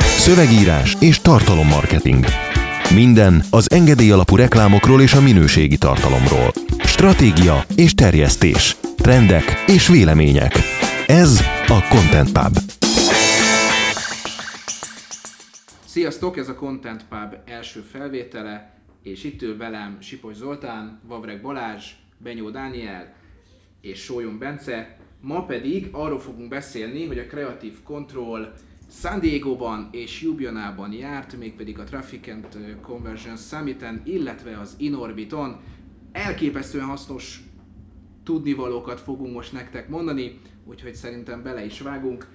Szövegírás és tartalommarketing. Minden az engedély alapú reklámokról és a minőségi tartalomról. Stratégia és terjesztés. Trendek és vélemények. Ez a Content Pub. Sziasztok, ez a Content Pub első felvétele, és itt ül velem Sipos Zoltán, Vavreg Balázs, Benyó Dániel és Sólyom Bence. Ma pedig arról fogunk beszélni, hogy a Creative Control San Diego-ban és Ljubljanában járt, mégpedig a Traffic and Conversion Summit-en, illetve az Inorbiton. Elképesztően hasznos tudnivalókat fogunk most nektek mondani, úgyhogy szerintem bele is vágunk.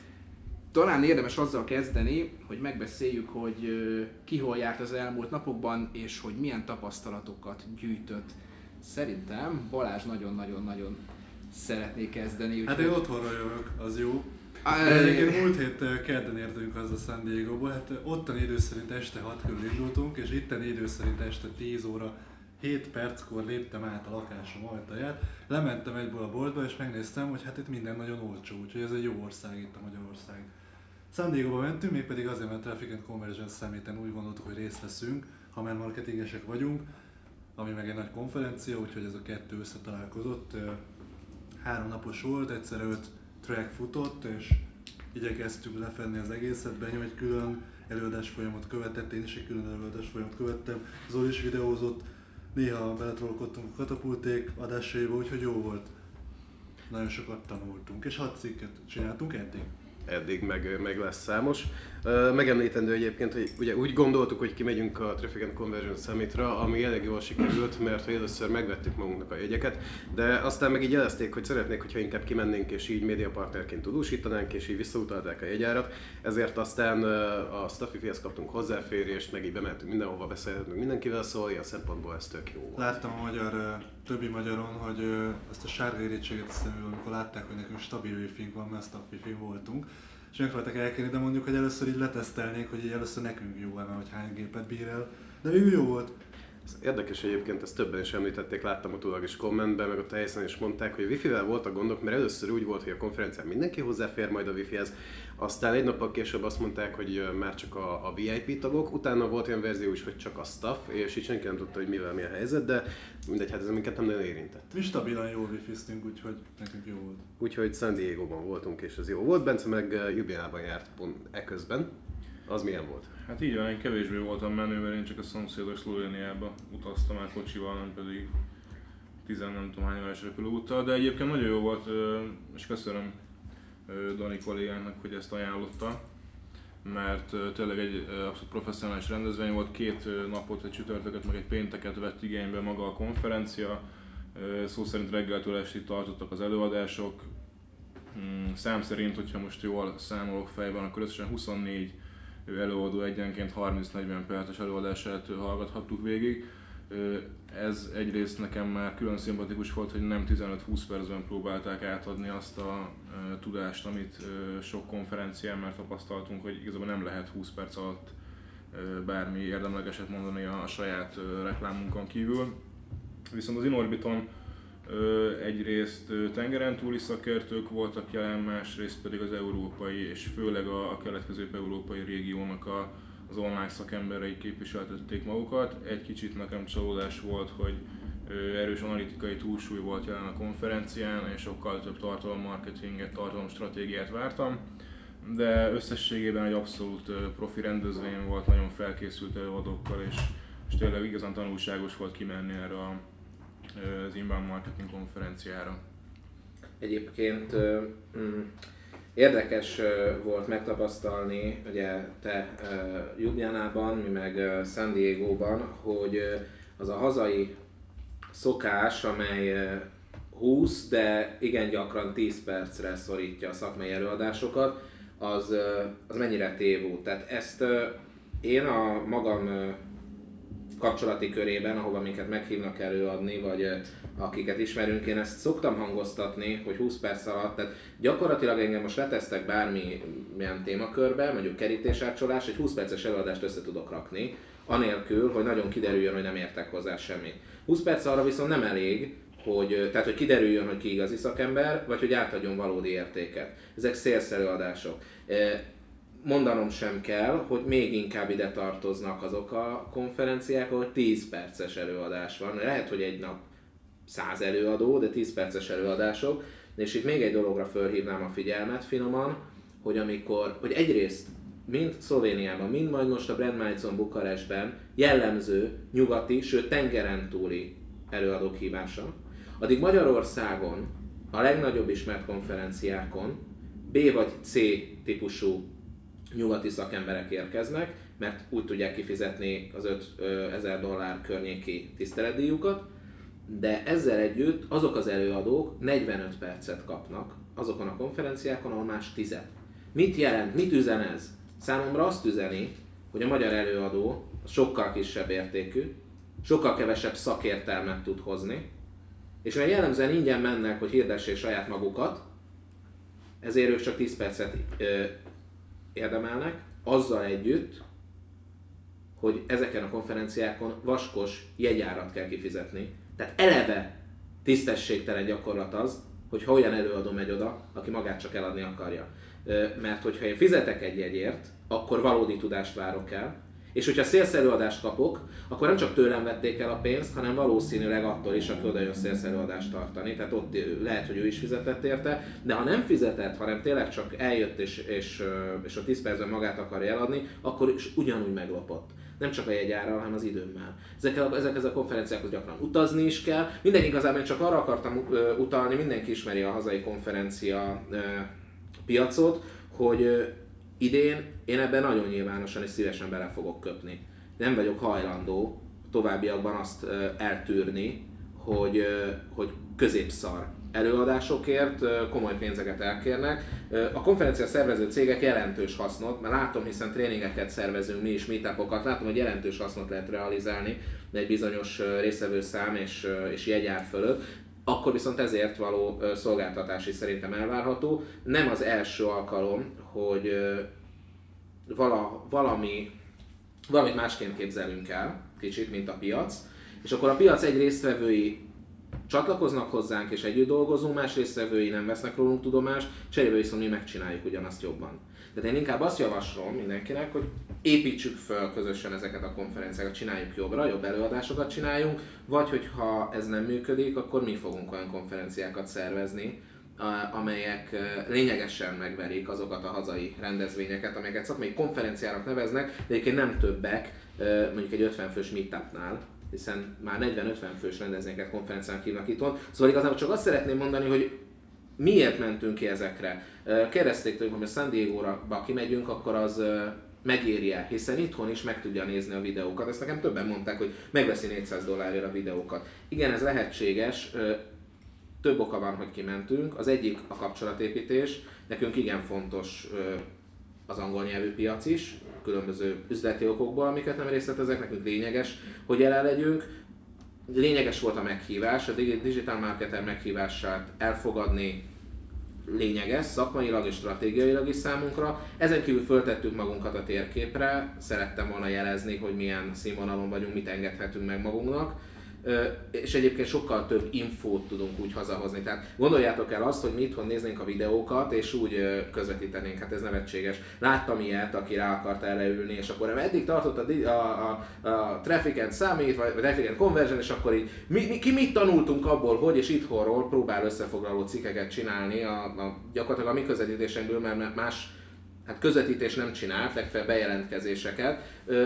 Talán érdemes azzal kezdeni, hogy megbeszéljük, hogy ö, ki hol járt az elmúlt napokban, és hogy milyen tapasztalatokat gyűjtött. Szerintem Balázs nagyon-nagyon-nagyon szeretné kezdeni. Hát úgyhogy- én otthonra jövök, az jó. Egyébként múlt hét kedden értünk haza San Diego-ból, hát ö, ottani idő szerint este 6 körül indultunk, és itteni idő szerint este 10 óra 7 perckor léptem át a lakásom ajtaját, lementem egyből a boltba, és megnéztem, hogy hát itt minden nagyon olcsó, úgyhogy ez egy jó ország itt a Magyarország. San Diego-ba mentünk, mégpedig azért, mert Traffic and Conversion Summit-en úgy gondoltuk, hogy részt veszünk, ha már marketingesek vagyunk, ami meg egy nagy konferencia, úgyhogy ez a kettő összetalálkozott. Három napos volt, egyszer öt track futott, és igyekeztünk lefedni az egészet. Benyom egy külön előadás folyamot követett, én is egy külön előadás folyamot követtem. Zoli is videózott, néha beletrolkodtunk a katapulték adásaiba, úgyhogy jó volt. Nagyon sokat tanultunk, és hat cikket csináltunk eddig. eddig meg, meg lesz számos. Megemlítendő egyébként, hogy ugye úgy gondoltuk, hogy kimegyünk a Traffic and Conversion Summitra, ami elég jól sikerült, mert hogy először megvettük magunknak a jegyeket, de aztán meg így jelezték, hogy szeretnék, hogyha inkább kimennénk és így médiapartnerként tudósítanánk, és így visszautalták a jegyárat. Ezért aztán a Staffy-hez kaptunk hozzáférést, meg így bementünk mindenhova, beszélhetünk mindenkivel, szóval ilyen szempontból ez tök jó. Láttam a magyar, többi magyaron, hogy ezt a sárga érítséget a szemül, amikor látták, hogy nekünk stabil wifi van, mert staff wifi voltunk, és megpróbáltak elkérni, de mondjuk, hogy először így letesztelnék, hogy így először nekünk jó mert hogy hány gépet bír el. De végül jó volt. Ez érdekes egyébként, ezt többen is említették, láttam utólag is kommentben, meg a helyszínen is mondták, hogy a wifi-vel voltak gondok, mert először úgy volt, hogy a konferencián mindenki hozzáfér majd a wifi-hez, aztán egy nappal később azt mondták, hogy már csak a, a VIP tagok, utána volt olyan verzió is, hogy csak a staff, és így senki nem tudta, hogy mivel mi a helyzet, de mindegy, hát ez minket nem nagyon érintett. Mi stabilan jól wifi úgyhogy nekünk jó volt. Úgyhogy San Diego-ban voltunk, és ez jó volt. Bence meg ö, Ljubljanában járt pont eközben. Az milyen volt? Hát így van, én kevésbé voltam menő, mert én csak a szomszédos Szlovéniába utaztam el kocsival, nem pedig tizen nem tudom hány órás repülőúttal, de egyébként nagyon jó volt, és köszönöm Dani kollégának, hogy ezt ajánlotta, mert tényleg egy abszolút professzionális rendezvény volt, két napot, egy csütörtöket, meg egy pénteket vett igénybe maga a konferencia, szó szerint reggeltől estig tartottak az előadások, Mm, Szám szerint, hogyha most jól számolok fejben, akkor összesen 24 ő előadó egyenként 30-40 perces előadását hallgathattuk végig. Ez egyrészt nekem már külön szimpatikus volt, hogy nem 15-20 percben próbálták átadni azt a ö, tudást, amit ö, sok konferencián már tapasztaltunk, hogy igazából nem lehet 20 perc alatt ö, bármi érdemlegeset mondani a, a saját ö, reklámunkon kívül. Viszont az Inorbiton Ö, egyrészt ö, tengeren túli szakértők voltak jelen, másrészt pedig az európai és főleg a, a kelet-közép-európai régiónak a, az online szakemberei képviseltették magukat. Egy kicsit nekem csalódás volt, hogy erős analitikai túlsúly volt jelen a konferencián, és sokkal több tartalommarketinget, tartalomstratégiát vártam. De összességében egy abszolút profi rendezvény volt, nagyon felkészült előadókkal, és, és tényleg igazán tanulságos volt kimenni erre a, az Inbound Marketing konferenciára. Egyébként ö, mm, érdekes volt megtapasztalni, ugye te ö, Ljubljanában, mi meg San Diego-ban, hogy az a hazai szokás, amely ö, 20, de igen gyakran 10 percre szorítja a szakmai előadásokat, az, az mennyire tévú. Tehát ezt én a magam kapcsolati körében, ahova minket meghívnak előadni, vagy akiket ismerünk, én ezt szoktam hangoztatni, hogy 20 perc alatt, tehát gyakorlatilag engem most letesztek bármilyen témakörbe, mondjuk kerítésátcsolás, egy 20 perces előadást össze tudok rakni, anélkül, hogy nagyon kiderüljön, hogy nem értek hozzá semmit. 20 perc arra viszont nem elég, hogy, tehát hogy kiderüljön, hogy ki igazi szakember, vagy hogy átadjon valódi értéket. Ezek sales előadások. E, mondanom sem kell, hogy még inkább ide tartoznak azok a konferenciák, ahol 10 perces előadás van. Lehet, hogy egy nap 100 előadó, de 10 perces előadások. És itt még egy dologra fölhívnám a figyelmet finoman, hogy amikor, hogy egyrészt mind Szlovéniában, mind majd most a Brandmajcon Bukarestben jellemző nyugati, sőt tengeren túli előadók hívása, addig Magyarországon a legnagyobb ismert konferenciákon B vagy C típusú nyugati szakemberek érkeznek, mert úgy tudják kifizetni az 5000 dollár környéki tiszteletdíjukat, de ezzel együtt azok az előadók 45 percet kapnak azokon a konferenciákon, ahol más 10 Mit jelent, mit üzen ez? Számomra azt üzeni, hogy a magyar előadó sokkal kisebb értékű, sokkal kevesebb szakértelmet tud hozni, és mert jellemzően ingyen mennek, hogy hirdessék saját magukat, ezért ők csak 10 percet ö, érdemelnek, azzal együtt, hogy ezeken a konferenciákon vaskos jegyárat kell kifizetni. Tehát eleve tisztességtelen gyakorlat az, hogy ha olyan előadó megy oda, aki magát csak eladni akarja. Mert hogyha én fizetek egy jegyért, akkor valódi tudást várok el, és hogyha szélszerűadást kapok, akkor nem csak tőlem vették el a pénzt, hanem valószínűleg attól is, aki oda jön szélszerűadást tartani. Tehát ott lehet, hogy ő is fizetett érte, de ha nem fizetett, hanem tényleg csak eljött és, és, és a 10 percben magát akarja eladni, akkor is ugyanúgy meglopott nem csak a jegyárral, hanem az időmmel. Ezek, ezek, ezek a konferenciákhoz gyakran utazni is kell. Mindenki igazából csak arra akartam utalni, mindenki ismeri a hazai konferencia piacot, hogy idén én ebben nagyon nyilvánosan és szívesen bele fogok köpni. Nem vagyok hajlandó továbbiakban azt eltűrni, hogy, hogy középszar előadásokért komoly pénzeket elkérnek. A konferencia szervező cégek jelentős hasznot, mert látom, hiszen tréningeket szervezünk mi is, meetupokat, látom, hogy jelentős hasznot lehet realizálni egy bizonyos részevő szám és, és jegyár fölött, akkor viszont ezért való szolgáltatás is szerintem elvárható. Nem az első alkalom, hogy vala, valami, valamit másként képzelünk el, kicsit, mint a piac, és akkor a piac egy résztvevői csatlakoznak hozzánk és együtt dolgozunk, más résztvevői nem vesznek rólunk tudomást, cserébe viszont mi megcsináljuk ugyanazt jobban. Tehát én inkább azt javaslom mindenkinek, hogy építsük föl közösen ezeket a konferenciákat, csináljuk jobbra, jobb előadásokat csináljunk, vagy hogyha ez nem működik, akkor mi fogunk olyan konferenciákat szervezni, amelyek lényegesen megverik azokat a hazai rendezvényeket, amelyeket szakmai konferenciának neveznek, de egyébként nem többek, mondjuk egy 50 fős meetupnál, hiszen már 40-50 fős rendezvényeket konferenciának hívnak itthon. Szóval igazából csak azt szeretném mondani, hogy miért mentünk ki ezekre. Kérdezték tőlünk, hogy a San Diego-ra kimegyünk, akkor az megéri hiszen itthon is meg tudja nézni a videókat. Ezt nekem többen mondták, hogy megveszi 400 dollárért a videókat. Igen, ez lehetséges, több oka van, hogy kimentünk. Az egyik a kapcsolatépítés. Nekünk igen fontos az angol nyelvű piac is, különböző üzleti okokból, amiket nem részletezek, nekünk lényeges, hogy jelen legyünk. Lényeges volt a meghívás, a digital marketer meghívását elfogadni lényeges, szakmailag és stratégiailag is számunkra. Ezen kívül föltettük magunkat a térképre, szerettem volna jelezni, hogy milyen színvonalon vagyunk, mit engedhetünk meg magunknak és egyébként sokkal több infót tudunk úgy hazahozni. Tehát gondoljátok el azt, hogy mi itthon néznénk a videókat, és úgy közvetítenénk, hát ez nevetséges. Láttam ilyet, aki rá akart erre ülni, és akkor eddig tartott a, a, a, a traffic and summit, vagy a traffic and conversion, és akkor így mi, mi, ki mit tanultunk abból, hogy és itthonról próbál összefoglaló cikkeket csinálni a, a gyakorlatilag a mi közvetítésünkből, mert más hát közvetítés nem csinált, legfeljebb bejelentkezéseket,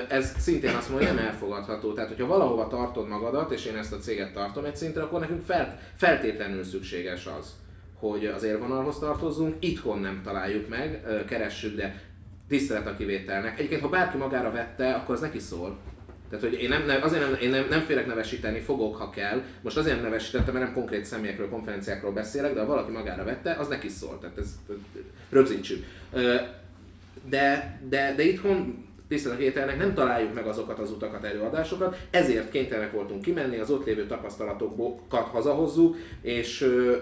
ez szintén azt mondja, nem elfogadható. Tehát, hogyha valahova tartod magadat, és én ezt a céget tartom egy szintre, akkor nekünk felt, feltétlenül szükséges az, hogy az élvonalhoz tartozzunk, itthon nem találjuk meg, keressük, de tisztelet a kivételnek. Egyébként, ha bárki magára vette, akkor az neki szól. Tehát, hogy én nem, nem, azért nem, én nem, nem félek nevesíteni, fogok, ha kell. Most azért nem nevesítettem, mert nem konkrét személyekről, konferenciákról beszélek, de ha valaki magára vette, az neki szól. Tehát ez, rögzítsük de, de, de itthon tiszteletételnek nem találjuk meg azokat az utakat, előadásokat, ezért kénytelenek voltunk kimenni, az ott lévő tapasztalatokat hazahozzuk, és ö,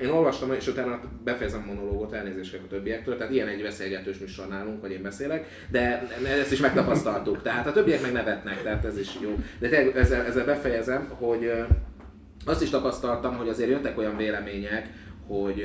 én olvastam, és utána befejezem a monológot, elnézést a többiektől, tehát ilyen egy beszélgetős műsor nálunk, hogy én beszélek, de ezt is megtapasztaltuk, tehát a többiek meg nevetnek, tehát ez is jó. De ezzel, ezzel befejezem, hogy azt is tapasztaltam, hogy azért jöttek olyan vélemények, hogy,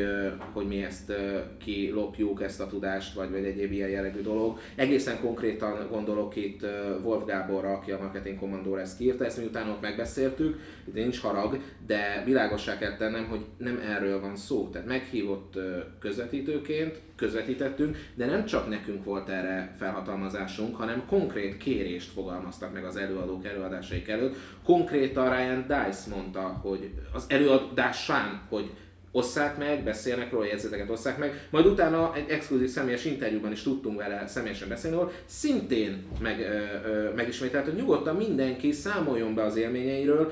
hogy mi ezt kilopjuk, ezt a tudást, vagy, vagy egyéb ilyen jellegű dolog. Egészen konkrétan gondolok itt Wolf Gáborra, aki a Marketing Commandor ezt írta, ezt miután ott megbeszéltük, itt nincs harag, de világossá kell tennem, hogy nem erről van szó. Tehát meghívott közvetítőként, közvetítettünk, de nem csak nekünk volt erre felhatalmazásunk, hanem konkrét kérést fogalmaztak meg az előadók előadásaik előtt. Konkrétan Ryan Dice mondta, hogy az előadásán, hogy osszák meg, beszélnek róla, jegyzeteket osszák meg, majd utána egy exkluzív személyes interjúban is tudtunk vele személyesen beszélni, ahol szintén meg, ö, ö, megismételt, hogy nyugodtan mindenki számoljon be az élményeiről,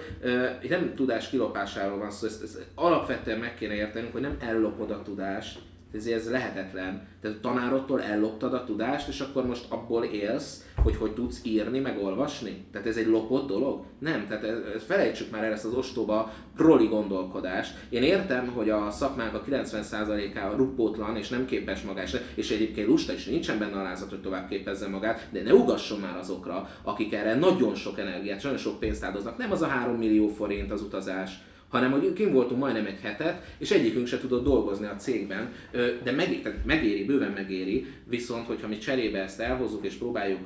itt nem tudás kilopásáról van szó, ezt, ezt alapvetően meg kéne értenünk, hogy nem ellopod a tudást, ezért ez lehetetlen. Tehát a tanárottól elloptad a tudást, és akkor most abból élsz, hogy hogy tudsz írni, meg olvasni? Tehát ez egy lopott dolog? Nem, tehát ez, felejtsük már el ezt az ostoba proli gondolkodást. Én értem, hogy a szakmánk a 90%-a ruppótlan és nem képes magásra, és egyébként lusta is nincsen benne alázat, hogy tovább képezze magát, de ne ugasson már azokra, akik erre nagyon sok energiát, nagyon sok pénzt áldoznak. Nem az a 3 millió forint az utazás, hanem hogy kim voltunk majdnem egy hetet, és egyikünk se tudott dolgozni a cégben, de meg, tehát megéri, bőven megéri, viszont hogyha mi cserébe ezt elhozzuk és próbáljuk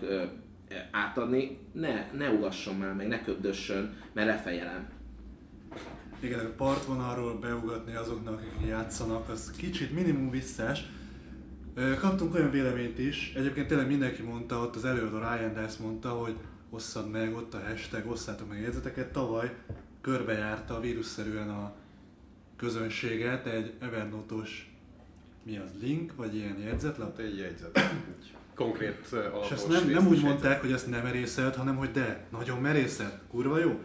átadni, ne, ne ugasson már meg, ne köbdössön, mert lefejelem. Igen, a partvonalról beugatni azoknak, akik játszanak, az kicsit minimum visszás. Kaptunk olyan véleményt is, egyébként tényleg mindenki mondta, ott az előadó Ryan Dice mondta, hogy osszad meg, ott a hashtag, osszátok meg a jegyzeteket. Tavaly körbejárta vírusszerűen a közönséget egy Evernote-os mi az, link, vagy ilyen jegyzetlap? Hát egy jegyzet. Egy konkrét alapos És ezt nem, nem úgy jegyzet. mondták, hogy ezt nem merészelt, hanem hogy de, nagyon merészelt, kurva jó.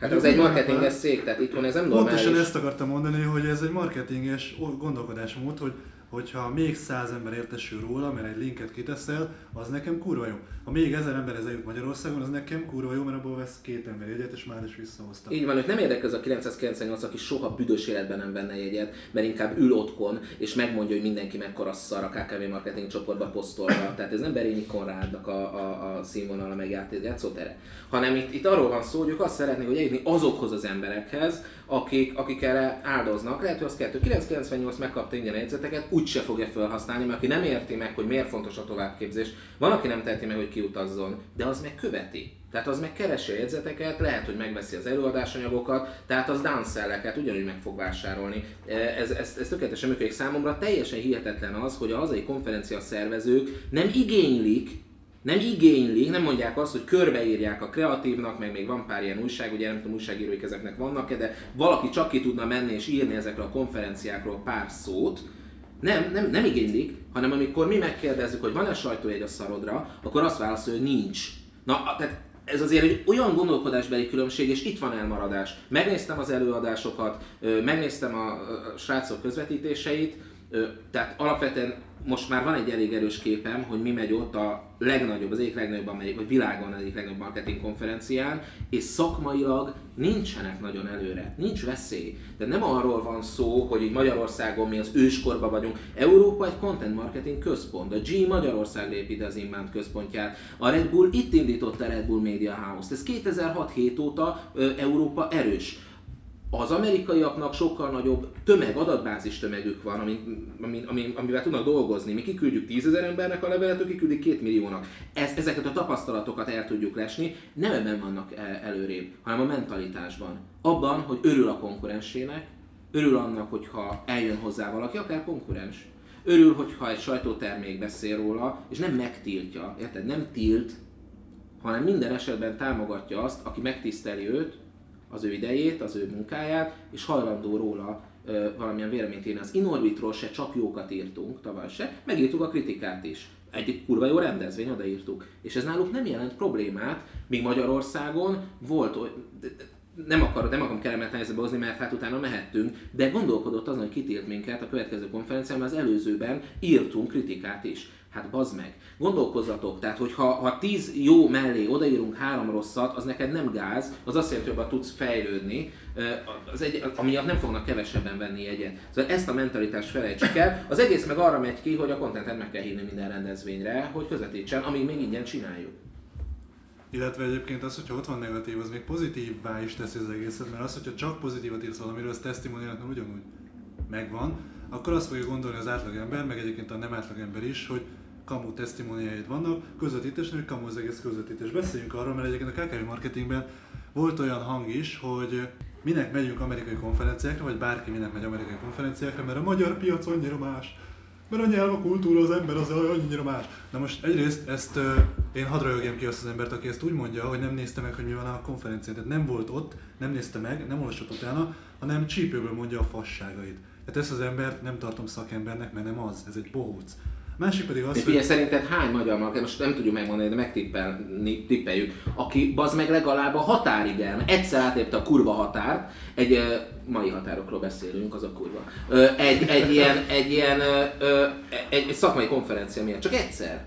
Hát De az egy marketinges szék, tehát itthon ez nem normális. Pontosan ezt akartam mondani, hogy ez egy marketinges gondolkodásmód, hogy hogyha még száz ember értesül róla, mert egy linket kiteszel, az nekem kurva jó. Ha még ezer ember ez eljut Magyarországon, az nekem kurva jó, mert abból vesz két ember jegyet, és már is visszahozta. Így van, őt nem érdekel az a 998, aki soha büdös életben nem venne jegyet, mert inkább ül otthon, és megmondja, hogy mindenki mekkora szar a KKV marketing csoportba posztolva. Tehát ez nem Berényi Konrádnak a, a, a színvonala meg ját- játszótere. Hanem itt, itt arról van szó, hogy ők azt szeretnék, hogy eljutni azokhoz az emberekhez, akik, akik erre áldoznak. Lehet, hogy az 998 megkapta ingyen jegyzeteket, úgyse fogja felhasználni, mert aki nem érti meg, hogy miért fontos a továbbképzés, van, aki nem teheti meg, hogy kiutazzon, de az meg követi. Tehát az meg keresi a jegyzeteket, lehet, hogy megveszi az előadásanyagokat, tehát az downselleket ugyanúgy meg fog vásárolni. Ez, ez, ez tökéletesen működik számomra. Teljesen hihetetlen az, hogy a hazai konferencia szervezők nem igénylik, nem igénylik, nem mondják azt, hogy körbeírják a kreatívnak, meg még van pár ilyen újság, ugye nem tudom újságíróik ezeknek vannak-e, de valaki csak ki tudna menni és írni ezekről a konferenciákról pár szót, nem, nem, nem igénylik, hanem amikor mi megkérdezzük, hogy van-e sajtójegy a szarodra, akkor azt válaszol, hogy nincs. Na, tehát ez azért egy olyan gondolkodásbeli különbség, és itt van elmaradás. Megnéztem az előadásokat, megnéztem a, srácok közvetítéseit, tehát alapvetően most már van egy elég erős képem, hogy mi megy ott a legnagyobb, az egyik legnagyobb, amelyik, vagy világon az egyik legnagyobb marketing konferencián, és szakmailag nincsenek nagyon előre, nincs veszély. De nem arról van szó, hogy így Magyarországon mi az őskorban vagyunk. Európa egy content marketing központ. A G Magyarország lép ide az inbound központját. A Red Bull itt indította a Red Bull Media House-t. Ez 2006-7 óta Európa erős az amerikaiaknak sokkal nagyobb tömeg, adatbázis tömegük van, ami, ami, ami, amivel tudnak dolgozni. Mi kiküldjük 10 ezer embernek a levelet, ők kiküldik 2 milliónak. Ez, ezeket a tapasztalatokat el tudjuk lesni, nem ebben vannak el, előrébb, hanem a mentalitásban. Abban, hogy örül a konkurensének, örül annak, hogyha eljön hozzá valaki, akár konkurens. Örül, hogyha egy sajtótermék beszél róla, és nem megtiltja, érted? Nem tilt, hanem minden esetben támogatja azt, aki megtiszteli őt, az ő idejét, az ő munkáját, és hajlandó róla ö, valamilyen véleményt írni. Az Inorbitról se csak jókat írtunk, tavaly se, megírtuk a kritikát is. Egy kurva jó rendezvény, odaírtuk. És ez náluk nem jelent problémát, míg Magyarországon volt nem, akar, nem akarom kellemetlen helyzetbe hozni, mert hát utána mehettünk, de gondolkodott azon, hogy kitilt minket a következő konferencián, mert az előzőben írtunk kritikát is. Hát bazd meg. Gondolkozzatok, tehát hogyha ha 10 jó mellé odaírunk három rosszat, az neked nem gáz, az azt jelenti, hogy tudsz fejlődni, az egy, amiatt nem fognak kevesebben venni jegyet. Szóval ezt a mentalitást felejtsük el. Az egész meg arra megy ki, hogy a kontentet meg kell hívni minden rendezvényre, hogy közvetítsen, amíg még ingyen csináljuk. Illetve egyébként az, hogyha ott van negatív, az még pozitívvá is teszi az egészet, mert az, hogyha csak pozitívat írsz valamiről, az testimoniálnak ugyanúgy. megvan, akkor azt fogja gondolni az átlagember, meg egyébként a nem átlagember is, hogy kamu testimoniáid vannak, közvetítés, hogy kamu az egész közvetítés. Beszéljünk arról, mert egyébként a KKV marketingben volt olyan hang is, hogy minek megyünk amerikai konferenciákra, vagy bárki minek megy amerikai konferenciákra, mert a magyar piac annyira más. Mert a nyelv, a kultúra, az ember az annyira más. Na most egyrészt ezt uh, én hadd röhögjem ki azt az embert, aki ezt úgy mondja, hogy nem nézte meg, hogy mi van a konferencián. Tehát nem volt ott, nem nézte meg, nem olvasott utána, hanem csípőből mondja a fasságait. Tehát ezt az embert nem tartom szakembernek, mert nem az, ez egy bohóc. Másik pedig az, És figyelj, szerinted hány magyar market, most nem tudjuk megmondani, de megtippelni, tippeljük, aki bazd meg legalább a határig el, egyszer átlépte a kurva határt, egy mai határokról beszélünk, az a kurva. Egy, egy ilyen, egy ilyen egy, egy szakmai konferencia miatt, csak egyszer.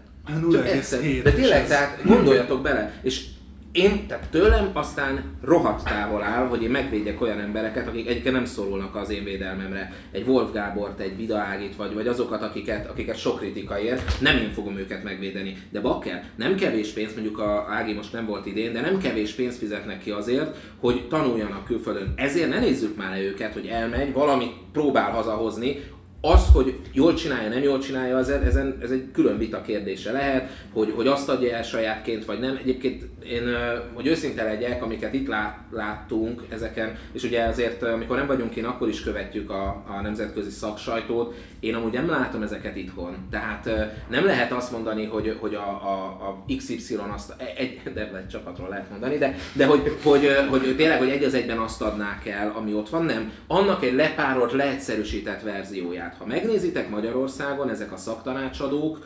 Csak egyszer. 0,7 De tényleg, tehát gondoljatok bele, és én, tehát tőlem aztán rohadt távol áll, hogy én megvédjek olyan embereket, akik egyébként nem szorulnak az én védelmemre. Egy Wolf Gábort, egy Vida Ágit, vagy, vagy azokat, akiket, akiket sok kritika ér, nem én fogom őket megvédeni. De bakker, nem kevés pénz, mondjuk a Ági most nem volt idén, de nem kevés pénzt fizetnek ki azért, hogy tanuljanak külföldön. Ezért ne nézzük már le őket, hogy elmegy, valamit próbál hazahozni, az, hogy jól csinálja, nem jól csinálja, az, ezen, ez egy külön vita kérdése lehet, hogy, hogy azt adja el sajátként, vagy nem. Egyébként én, hogy őszinte legyek, amiket itt lá, láttunk ezeken, és ugye azért, amikor nem vagyunk én, akkor is követjük a, a nemzetközi szaksajtót, én amúgy nem látom ezeket itthon. Tehát nem lehet azt mondani, hogy, hogy a, a, a XY azt, egy, de egy csapatról lehet mondani, de, de hogy, hogy, ö, hogy tényleg, hogy egy az egyben azt adnák el, ami ott van, nem. Annak egy lepárolt, leegyszerűsített verzióját. Ha megnézitek Magyarországon, ezek a szaktanácsadók,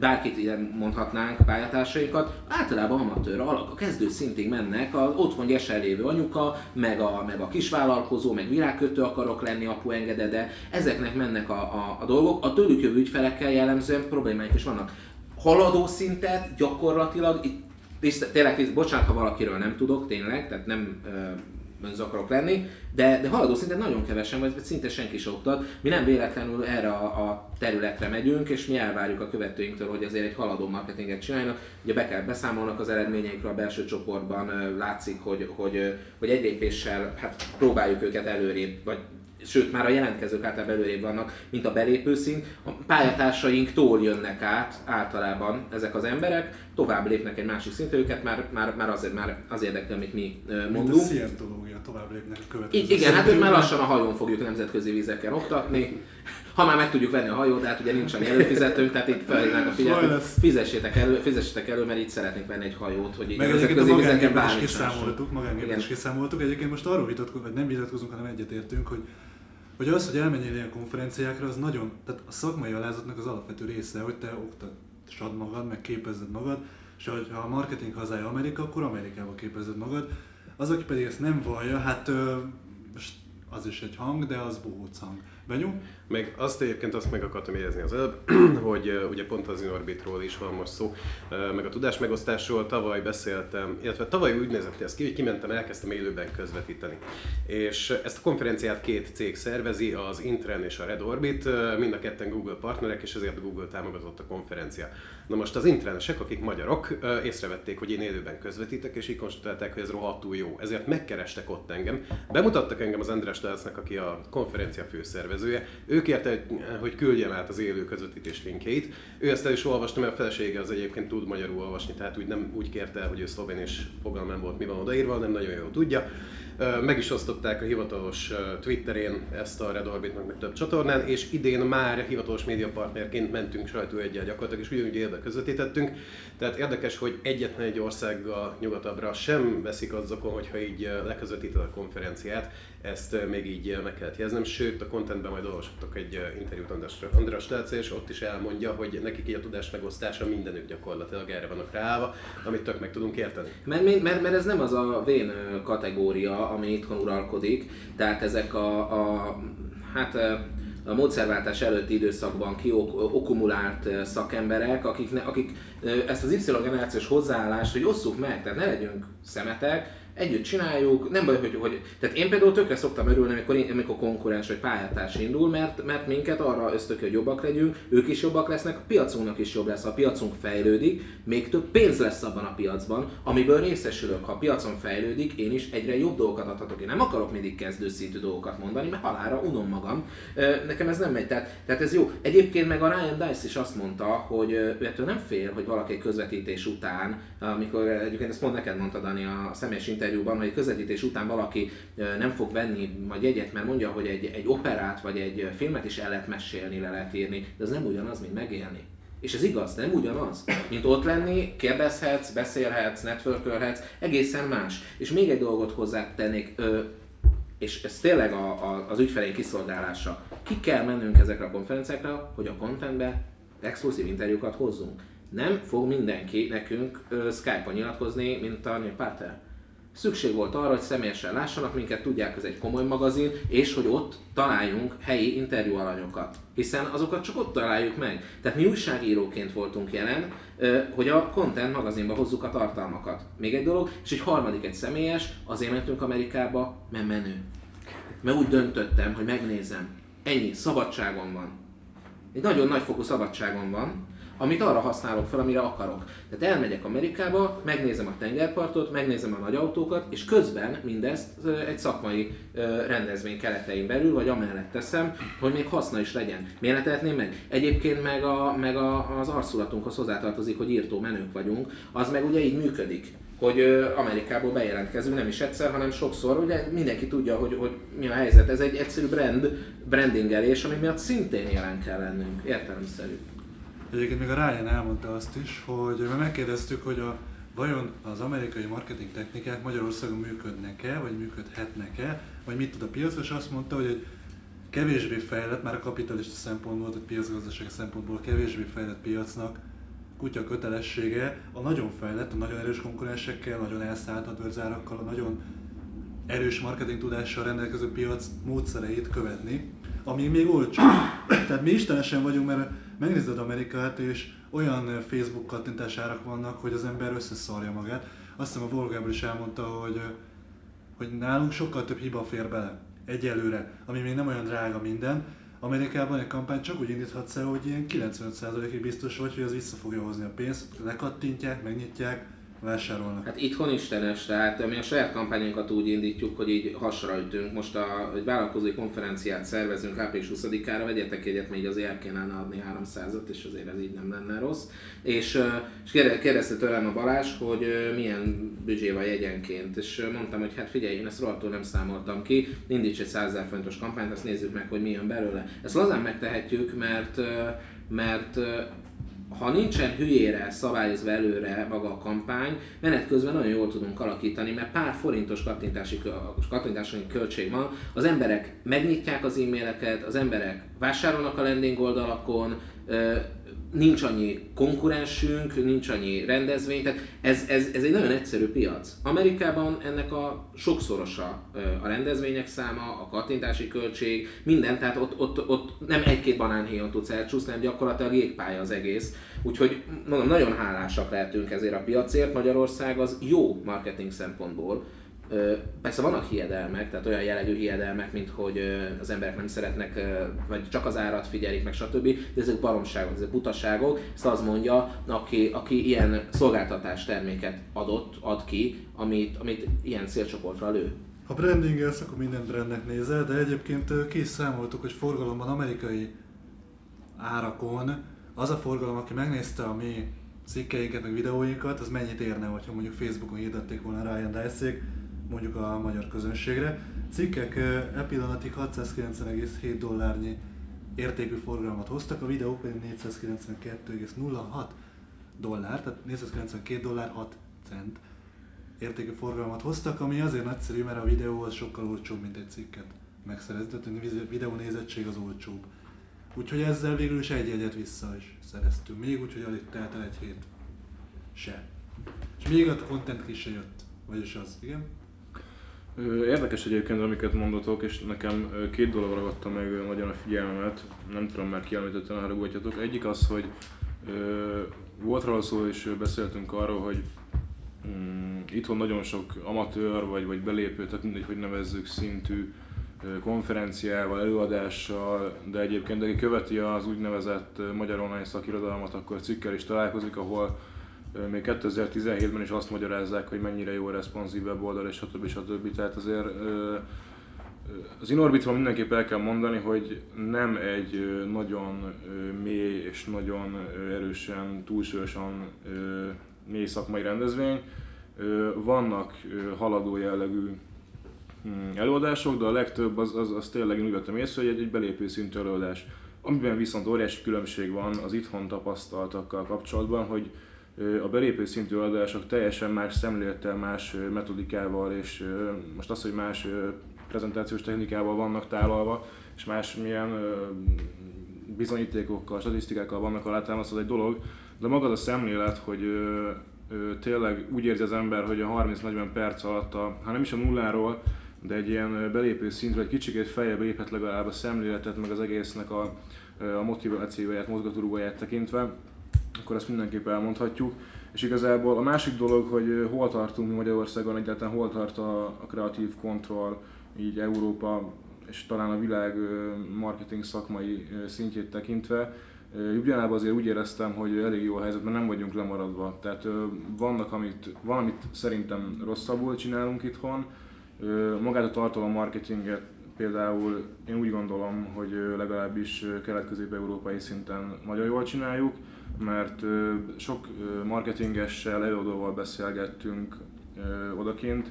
bárkit ilyen mondhatnánk pályatársainkat, általában amatőr alak, a kezdő szintig mennek, a otthon gyesen lévő anyuka, meg a, meg a kisvállalkozó, meg virágkötő akarok lenni, apu engede, de ezeknek mennek a, a, a dolgok. A tőlük jövő ügyfelekkel jellemzően problémáik is vannak. Haladó szintet gyakorlatilag itt tényleg, bocsánat, ha valakiről nem tudok, tényleg, tehát nem önz akarok lenni, de, de haladó szinten nagyon kevesen, vagy szinte senki se oktat. Mi nem véletlenül erre a, a területre megyünk, és mi elvárjuk a követőinktől, hogy azért egy haladó marketinget csináljanak. Ugye be kell beszámolnak az eredményeikről a belső csoportban, látszik, hogy, hogy, hogy egy lépéssel hát próbáljuk őket előrébb, vagy sőt már a jelentkezők általában előrébb vannak, mint a belépőszint. A pályatársainktól jönnek át általában ezek az emberek, tovább lépnek egy másik szintre, őket már, már, már, azért, már az érdekel, amit mi ö, Mint a mondunk. szientológia, tovább lépnek a következő I- igen, hát ők már lassan a hajón fogjuk nemzetközi vizeken oktatni. Ha már meg tudjuk venni a hajót, de hát ugye nincs annyi előfizetőnk, tehát itt felhívnánk a figyelmet, fizessétek elő, fizessétek elő, mert itt szeretnénk venni egy hajót, hogy így Meg egyébként a magángépet is kiszámoltuk, is kiszámoltuk. Egyébként most arról vitatkozunk, vagy nem vitatkozunk, hanem egyetértünk, hogy hogy az, hogy elmenjél ilyen konferenciákra, az nagyon, tehát a szakmai alázatnak az alapvető része, hogy te oktassad magad, meg képezzed magad, és ha a marketing hazája Amerika, akkor Amerikába képezzed magad. Az, aki pedig ezt nem vallja, hát ö, az is egy hang, de az bohóc hang. Benyú? Meg azt egyébként azt meg akartam érezni az előbb, hogy ugye pont az Inorbitról is van most szó, meg a tudás megosztásról tavaly beszéltem, illetve tavaly úgy nézett ez ki, hogy kimentem, elkezdtem élőben közvetíteni. És ezt a konferenciát két cég szervezi, az Intren és a Red Orbit, mind a ketten Google partnerek, és ezért Google támogatott a konferencia. Na most az intrenesek, akik magyarok, észrevették, hogy én élőben közvetítek, és így konstatálták, hogy ez rohadtul jó. Ezért megkerestek ott engem, bemutattak engem az András Dácnak, aki a konferencia főszervezője, ő kérte, hogy- hogy küldjem át az élő közvetítés linkjeit. Ő ezt el is olvasta, mert a felesége az egyébként tud magyarul olvasni, tehát úgy nem úgy kérte, hogy ő szlovén és fogalmam volt, mi van odaírva, nem nagyon jól tudja. Meg is osztották a hivatalos Twitterén ezt a Red Orbitnak meg több csatornán, és idén már hivatalos médiapartnerként mentünk sajtóegyel gyakorlatilag, és ugyanúgy élve közvetítettünk. Tehát érdekes, hogy egyetlen egy országgal nyugatabbra sem veszik azokon, hogyha így leközvetíted a konferenciát, ezt még így meg kellett jelznem, sőt a contentben majd olvashatok egy interjút András, András Telce, és ott is elmondja, hogy nekik így a tudás megosztása mindenütt gyakorlatilag erre vannak ráállva, amit tök meg tudunk érteni. Mert, mert, mert ez nem az a vén kategória, ami itthon uralkodik, tehát ezek a, a hát a módszerváltás előtti időszakban kiokumulált szakemberek, akik, ne, akik ezt az Y generációs hozzáállást, hogy osszuk meg, tehát ne legyünk szemetek, együtt csináljuk, nem baj, hogy, hogy tehát én például tökre szoktam örülni, amikor, én- amikor konkurens vagy pályátárs indul, mert, mert minket arra ösztök, hogy jobbak legyünk, ők is jobbak lesznek, a piacunknak is jobb lesz, ha a piacunk fejlődik, még több pénz lesz abban a piacban, amiből részesülök. Ha a piacon fejlődik, én is egyre jobb dolgokat adhatok. Én nem akarok mindig kezdőszintű dolgokat mondani, mert halára unom magam. Nekem ez nem megy, tehát, tehát ez jó. Egyébként meg a Ryan Dice is azt mondta, hogy ő ettől nem fél, hogy valaki közvetítés után, amikor egyébként ezt pont neked mondta Dani a személyes interjúban, hogy közvetítés után valaki nem fog venni majd jegyet, mert mondja, hogy egy, egy operát vagy egy filmet is el lehet mesélni, le lehet írni, de az nem ugyanaz, mint megélni. És ez igaz, nem ugyanaz. Mint ott lenni, kérdezhetsz, beszélhetsz, networkölhetsz, egészen más. És még egy dolgot hozzátennék, és ez tényleg a, a, az ügyfeleink kiszolgálása. Ki kell mennünk ezekre a konferenciákra, hogy a contentbe exkluzív interjúkat hozzunk. Nem fog mindenki nekünk Skype-on nyilatkozni, mint a Páter. Szükség volt arra, hogy személyesen lássanak minket, tudják, ez egy komoly magazin, és hogy ott találjunk helyi interjú alanyokat. Hiszen azokat csak ott találjuk meg. Tehát mi újságíróként voltunk jelen, hogy a Content magazinba hozzuk a tartalmakat. Még egy dolog, és egy harmadik, egy személyes, azért mentünk Amerikába, mert menő. Mert úgy döntöttem, hogy megnézem. Ennyi, szabadságom van. Egy nagyon nagy fokú szabadságom van, amit arra használok fel, amire akarok. Tehát elmegyek Amerikába, megnézem a tengerpartot, megnézem a nagy autókat, és közben mindezt egy szakmai rendezvény keretein belül, vagy amellett teszem, hogy még haszna is legyen. Miért ne tehetném meg? Egyébként meg, a, meg a, az arculatunkhoz hozzátartozik, hogy írtó menők vagyunk, az meg ugye így működik hogy Amerikából bejelentkezünk, nem is egyszer, hanem sokszor, ugye mindenki tudja, hogy, hogy mi a helyzet. Ez egy egyszerű brand, brandingelés, ami miatt szintén jelen kell lennünk, értelemszerű. Egyébként még a Ryan elmondta azt is, hogy mert megkérdeztük, hogy a, vajon az amerikai marketing technikák Magyarországon működnek-e, vagy működhetnek-e, vagy mit tud a piac, és azt mondta, hogy egy kevésbé fejlett, már a kapitalista szempontból, vagy piacgazdasági szempontból kevésbé fejlett piacnak kutya kötelessége a nagyon fejlett, a nagyon erős konkurensekkel, nagyon elszállt adverzárakkal, a nagyon erős marketing tudással rendelkező piac módszereit követni, ami még olcsó. Tehát mi istenesen vagyunk, mert megnézed Amerikát, és olyan Facebook kattintás árak vannak, hogy az ember összeszarja magát. Azt hiszem a Volgából is elmondta, hogy, hogy nálunk sokkal több hiba fér bele egyelőre, ami még nem olyan drága minden. Amerikában egy kampányt csak úgy indíthatsz el, hogy ilyen 95%-ig biztos vagy, hogy az vissza fogja hozni a pénzt, lekattintják, megnyitják, vásárolnak. Hát itthon istenes, tehát mi a saját kampányunkat úgy indítjuk, hogy így hasra ütünk. Most a, egy vállalkozói konferenciát szervezünk április 20-ára, vegyetek egyet, még azért el kéne adni 300-at, és azért ez így nem lenne rossz. És, és kérde- kérdezte tőlem a Balázs, hogy milyen büdzsé van jegyenként, és mondtam, hogy hát figyelj, én ezt rohadtul nem számoltam ki, indíts egy 100 000 forintos kampányt, azt nézzük meg, hogy mi jön belőle. Ezt lazán megtehetjük, mert, mert ha nincsen hülyére szabályozva előre maga a kampány, menet közben nagyon jól tudunk alakítani, mert pár forintos kattintási, kattintási költség van, az emberek megnyitják az e-maileket, az emberek vásárolnak a landing oldalakon, nincs annyi konkurensünk, nincs annyi rendezvény, tehát ez, ez, ez egy nagyon egyszerű piac. Amerikában ennek a sokszorosa a rendezvények száma, a kattintási költség, minden, tehát ott, ott, ott nem egy-két banánhéjon tudsz elcsúszni, hanem gyakorlatilag jégpálya az egész. Úgyhogy mondom, nagyon hálásak lehetünk ezért a piacért. Magyarország az jó marketing szempontból. Persze vannak hiedelmek, tehát olyan jellegű hiedelmek, mint hogy az emberek nem szeretnek, vagy csak az árat figyelik meg, stb. De ezek baromságok, ezek butaságok. Ezt az mondja, aki, aki ilyen szolgáltatás terméket adott, ad ki, amit, amit ilyen célcsoportra lő. Ha brandingelsz, akkor minden brandnek nézel, de egyébként ki is számoltuk, hogy forgalomban amerikai árakon az a forgalom, aki megnézte a mi cikkeinket, meg videóinkat, az mennyit érne, hogyha mondjuk Facebookon hirdették volna Ryan dice mondjuk a magyar közönségre. Cikkek e pillanatig 690,7 dollárnyi értékű forgalmat hoztak, a videók pedig 492,06 dollár, tehát 492 dollár 6 cent értékű forgalmat hoztak, ami azért nagyszerű, mert a videó az sokkal olcsóbb, mint egy cikket megszerezni, tehát a videó nézettség az olcsóbb. Úgyhogy ezzel végül is egy jegyet vissza is szereztünk, még úgy, hogy alig telt el egy hét. Se. És még a content ki se jött. Vagyis az, igen? Érdekes egyébként, amiket mondotok, és nekem két dolog ragadta meg nagyon a figyelmemet, nem tudom már ki említettem, haragudjatok. Egyik az, hogy volt róla szó, és beszéltünk arról, hogy mm, itthon nagyon sok amatőr vagy, vagy belépő, tehát mindegy, hogy nevezzük szintű konferenciával, előadással, de egyébként aki követi az úgynevezett magyar online szakirodalmat, akkor cikkel is találkozik, ahol még 2017-ben is azt magyarázzák, hogy mennyire jó a responsív weboldal, és stb. stb. Tehát azért az Inorbitról mindenképp el kell mondani, hogy nem egy nagyon mély és nagyon erősen, túlsúlyosan mély szakmai rendezvény. Vannak haladó jellegű hm, előadások, de a legtöbb az, az, az tényleg én úgy vettem észre, hogy egy, egy belépő szintű előadás. Amiben viszont óriási különbség van az itthon tapasztaltakkal kapcsolatban, hogy a belépő szintű előadások teljesen más szemlélettel, más metodikával, és most az, hogy más prezentációs technikával vannak tálalva, és más milyen bizonyítékokkal, statisztikákkal vannak alátámasztva, egy dolog, de maga a szemlélet, hogy tényleg úgy érzi az ember, hogy a 30-40 perc alatt, a, ha nem is a nulláról, de egy ilyen belépő szintre, egy kicsit feljebb léphet legalább a szemléletet, meg az egésznek a, a motivációját, mozgatórugóját tekintve, akkor ezt mindenképp elmondhatjuk. És igazából a másik dolog, hogy hol tartunk mi Magyarországon, egyáltalán hol tart a, kreatív kontroll, így Európa és talán a világ marketing szakmai szintjét tekintve. Ljubljánában azért úgy éreztem, hogy elég jó a helyzet, mert nem vagyunk lemaradva. Tehát vannak, amit, van, amit szerintem rosszabbul csinálunk itthon. Magát a tartalom marketinget például én úgy gondolom, hogy legalábbis kelet-közép-európai szinten nagyon jól csináljuk, mert sok marketingessel, előadóval beszélgettünk odakint,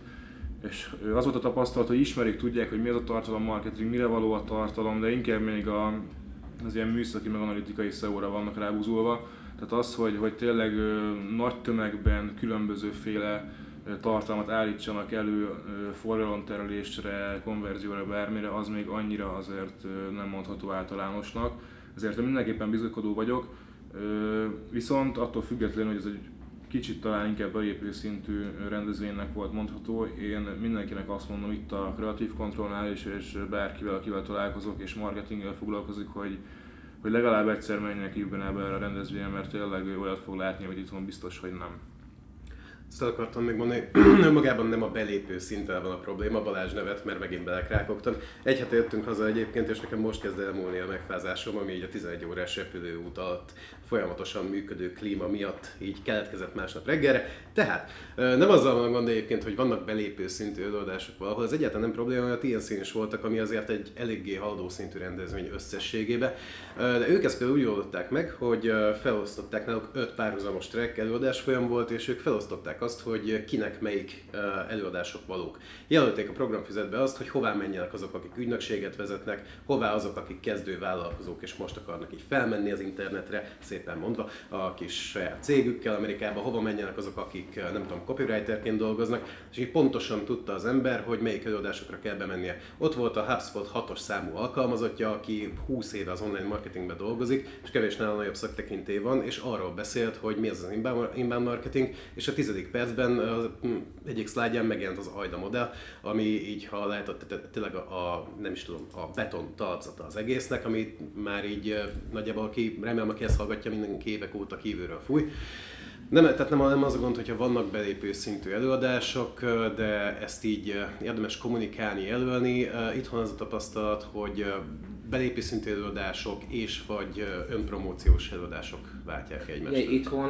és az volt a tapasztalat, hogy ismerik, tudják, hogy mi az a tartalom marketing, mire való a tartalom, de inkább még a, az ilyen műszaki, meg analitikai SEO-ra vannak rábuzulva. Tehát az, hogy, hogy tényleg nagy tömegben különbözőféle tartalmat állítsanak elő forgalomterelésre, konverzióra, bármire, az még annyira azért nem mondható általánosnak. Ezért mindenképpen bizakodó vagyok, viszont attól függetlenül, hogy ez egy kicsit talán inkább belépő szintű rendezvénynek volt mondható. Én mindenkinek azt mondom itt a Creative Controlnál is, és bárkivel, akivel találkozok és marketinggel foglalkozik, hogy, hogy legalább egyszer menjenek jövőben erre a rendezvényre, mert tényleg olyat fog látni, hogy itthon biztos, hogy nem. Ezt akartam még mondani, magában nem a belépő szinten van a probléma, Balázs nevet, mert megint belekrákogtam. Egy hete jöttünk haza egyébként, és nekem most kezd elmúlni a megfázásom, ami így a 11 órás repülőút alatt folyamatosan működő klíma miatt így keletkezett másnap reggelre. Tehát nem azzal van gond egyébként, hogy vannak belépő szintű előadások valahol, ez egyáltalán nem probléma, mert ilyen szín is voltak, ami azért egy eléggé haladó szintű rendezvény összességébe. De ők ezt például úgy oldották meg, hogy felosztották náluk öt párhuzamos track előadás folyam volt, és ők felosztották azt, hogy kinek melyik előadások valók. Jelölték a programfüzetbe azt, hogy hová menjenek azok, akik ügynökséget vezetnek, hová azok, akik kezdő vállalkozók és most akarnak így felmenni az internetre, szépen mondva, a kis saját cégükkel Amerikába, hova menjenek azok, akik nem tudom, copywriterként dolgoznak, és így pontosan tudta az ember, hogy melyik előadásokra kell bemennie. Ott volt a HubSpot 6-os számú alkalmazottja, aki 20 éve az online marketingben dolgozik, és kevés nála nagyobb szaktekintély van, és arról beszélt, hogy mi az az inbound marketing, és a tizedik percben az hm, egyik szlájdján megjelent az AIDA modell, ami így, ha lehet, tényleg a, nem is tudom, a beton talpzata az egésznek, ami már így nagyjából ki, remélem, aki ezt hallgatja, mindenki évek óta kívülről fúj. Nem, tehát nem, nem az a gond, hogyha vannak belépő szintű előadások, de ezt így érdemes kommunikálni, előlni. Itthon az a tapasztalat, hogy belépő szintű előadások és vagy önpromóciós előadások váltják egymást. Itthon,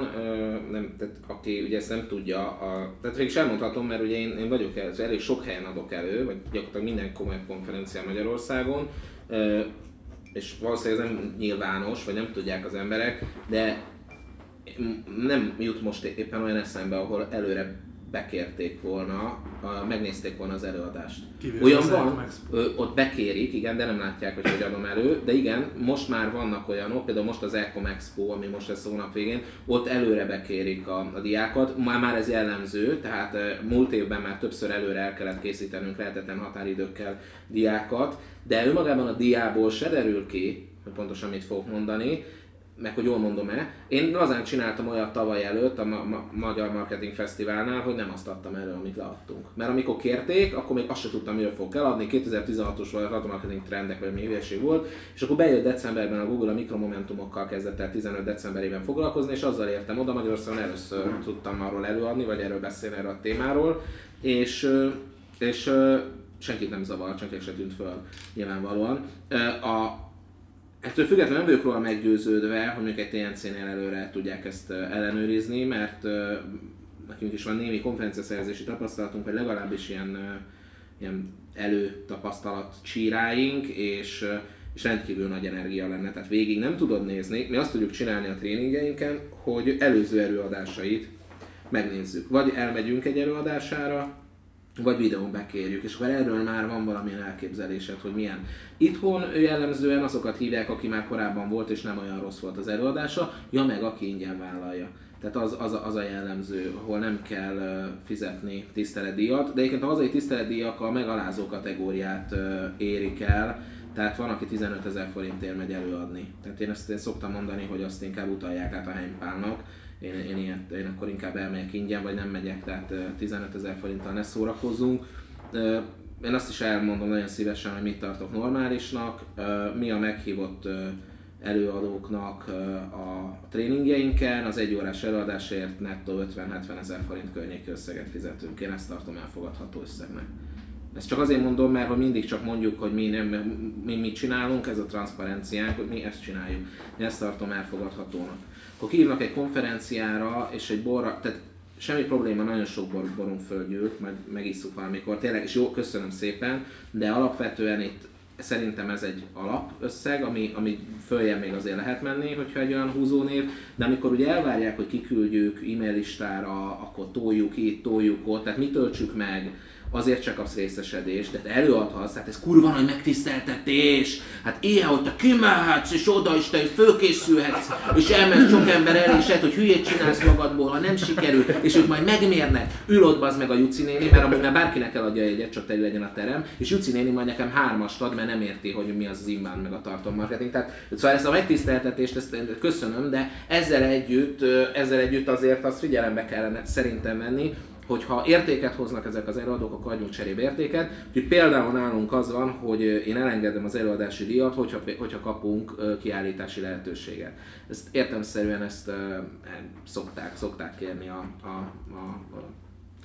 nem, tehát aki ugye ezt nem tudja, a, tehát végig elmondhatom, mert ugye én, én vagyok elég sok helyen adok elő, vagy gyakorlatilag minden komoly konferencián Magyarországon, és valószínűleg ez nem nyilvános, vagy nem tudják az emberek, de nem jut most éppen olyan eszembe, ahol előre bekérték volna, megnézték volna az előadást. Kivéve olyan az van, ö, ott bekérik, igen, de nem látják, hogy hogy adom elő, de igen, most már vannak olyanok, például most az Ecom Expo, ami most lesz hónap végén, ott előre bekérik a, a diákat, már, már ez jellemző, tehát múlt évben már többször előre el kellett készítenünk lehetetlen határidőkkel diákat, de önmagában a diából se derül ki, hogy pontosan mit fogok mondani, meg hogy jól mondom-e. Én lazán csináltam olyat tavaly előtt a Ma- Ma- Magyar Marketing Fesztiválnál, hogy nem azt adtam elő, amit leadtunk. Mert amikor kérték, akkor még azt sem tudtam, miről fog eladni. 2016-os volt a marketing trendek, vagy mi hülyeség volt. És akkor bejött decemberben a Google a mikromomentumokkal kezdett el 15 decemberében foglalkozni, és azzal értem oda, Magyarországon először tudtam arról előadni, vagy erről beszélni erről a témáról. És, és senkit nem zavart, senkinek se tűnt föl nyilvánvalóan. A, Ettől függetlenül nem vagyok róla meggyőződve, hogy mondjuk egy TNC-nél előre tudják ezt ellenőrizni, mert nekünk is van némi konferenciaszerzési tapasztalatunk, vagy legalábbis ilyen, ilyen előtapasztalat csíráink, és, és rendkívül nagy energia lenne, tehát végig nem tudod nézni. Mi azt tudjuk csinálni a tréningeinken, hogy előző előadásait megnézzük. Vagy elmegyünk egy előadására, vagy videón bekérjük, és akkor erről már van valamilyen elképzelésed, hogy milyen. Itthon jellemzően azokat hívják, aki már korábban volt, és nem olyan rossz volt az előadása, ja meg aki ingyen vállalja. Tehát az, az, az a jellemző, ahol nem kell fizetni tiszteletdíjat, de egyébként a hazai tiszteletdíjak a megalázó kategóriát érik el, tehát van, aki 15 ezer forintért megy előadni. Tehát én ezt én szoktam mondani, hogy azt inkább utalják át a heimpálnak, én, én, ilyet, én akkor inkább elmegyek ingyen, vagy nem megyek, tehát ö, 15 ezer forinttal ne szórakozzunk. Én azt is elmondom nagyon szívesen, hogy mit tartok normálisnak, mi a meghívott előadóknak a tréningjeinken, az egy órás előadásért nettó 50-70 ezer forint környéki összeget fizetünk. Én ezt tartom elfogadható összegnek. Ezt csak azért mondom, mert hogy mindig csak mondjuk, hogy mi, nem, mi mit csinálunk, ez a transzparenciánk, hogy mi ezt csináljuk. Én ezt tartom elfogadhatónak. Akkor hívnak egy konferenciára, és egy borra, tehát semmi probléma, nagyon sok bor, borunk földgyűlt, majd megisszuk valamikor, tényleg, és jó, köszönöm szépen, de alapvetően itt szerintem ez egy alapösszeg, ami, ami följebb még azért lehet menni, hogyha egy olyan húzónév, de amikor ugye elvárják, hogy kiküldjük e-mail listára, akkor toljuk itt, toljuk ott, tehát mi töltsük meg, azért csak kapsz részesedést, de te előadhatsz, tehát ez kurva nagy megtiszteltetés, hát ilyen, hogy te kimehetsz, és oda is te fölkészülhetsz, és elmehetsz sok ember elé, és lehet, hogy hülyét csinálsz magadból, ha nem sikerül, és ők majd megmérnek, ül ott meg a Juci néni, mert amúgy már bárkinek eladja egyet, csak teli legyen a terem, és Juci néni majd nekem hármast ad, mert nem érti, hogy mi az az inbound meg a tartalommarketing. Tehát szóval ezt a megtiszteltetést ezt köszönöm, de ezzel együtt, ezzel együtt azért azt figyelembe kellene szerintem venni, hogyha értéket hoznak ezek az előadók, akkor adjunk cserébe értéket. Úgyhogy például nálunk az van, hogy én elengedem az előadási díjat, hogyha, hogyha kapunk kiállítási lehetőséget. Ezt értemszerűen ezt szokták, szokták kérni a, a, a, a